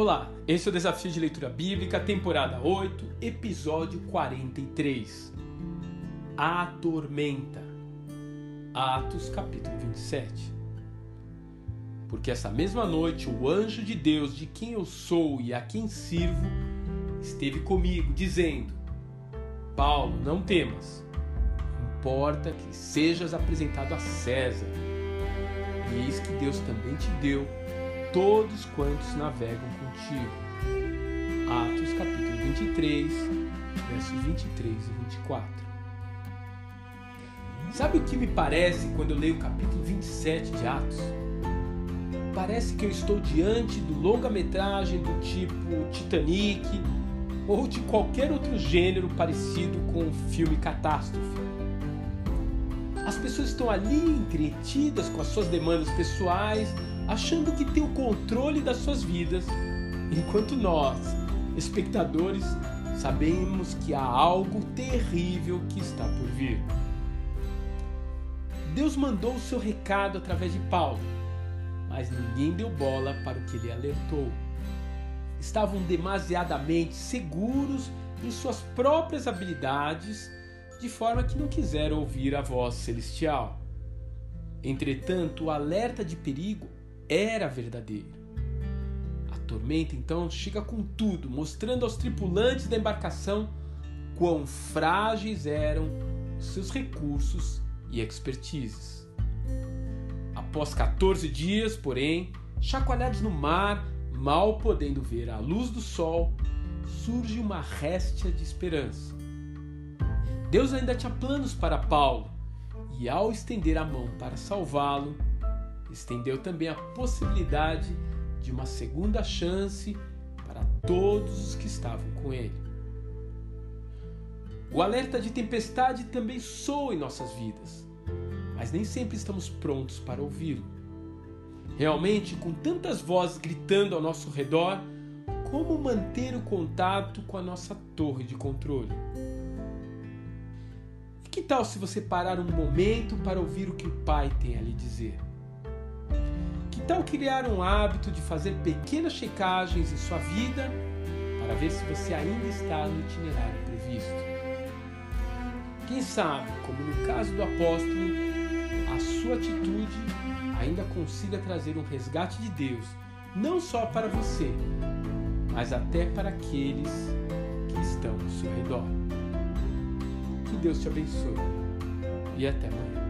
Olá, esse é o Desafio de Leitura Bíblica, temporada 8, episódio 43. A tormenta. Atos, capítulo 27. Porque essa mesma noite o anjo de Deus, de quem eu sou e a quem sirvo, esteve comigo, dizendo: Paulo, não temas, importa que sejas apresentado a César. E eis que Deus também te deu todos quantos navegam contigo. Atos capítulo 23, versos 23 e 24. Sabe o que me parece quando eu leio o capítulo 27 de Atos? Parece que eu estou diante do longa-metragem do tipo Titanic ou de qualquer outro gênero parecido com o filme Catástrofe. As pessoas estão ali entretidas com as suas demandas pessoais, achando que tem o controle das suas vidas, enquanto nós, espectadores, sabemos que há algo terrível que está por vir. Deus mandou o seu recado através de Paulo, mas ninguém deu bola para o que ele alertou. Estavam demasiadamente seguros em suas próprias habilidades, de forma que não quiseram ouvir a voz celestial. Entretanto, o alerta de perigo era verdadeiro. A tormenta então chega com tudo, mostrando aos tripulantes da embarcação quão frágeis eram seus recursos e expertises. Após 14 dias, porém, chacoalhados no mar, mal podendo ver a luz do sol, surge uma réstia de esperança. Deus ainda tinha planos para Paulo, e ao estender a mão para salvá-lo, estendeu também a possibilidade de uma segunda chance para todos os que estavam com ele. O alerta de tempestade também soa em nossas vidas, mas nem sempre estamos prontos para ouvi-lo. Realmente, com tantas vozes gritando ao nosso redor, como manter o contato com a nossa torre de controle? E que tal se você parar um momento para ouvir o que o Pai tem a lhe dizer? Tal criar um hábito de fazer pequenas checagens em sua vida para ver se você ainda está no itinerário previsto? Quem sabe, como no caso do apóstolo, a sua atitude ainda consiga trazer um resgate de Deus, não só para você, mas até para aqueles que estão ao seu redor. Que Deus te abençoe e até amanhã.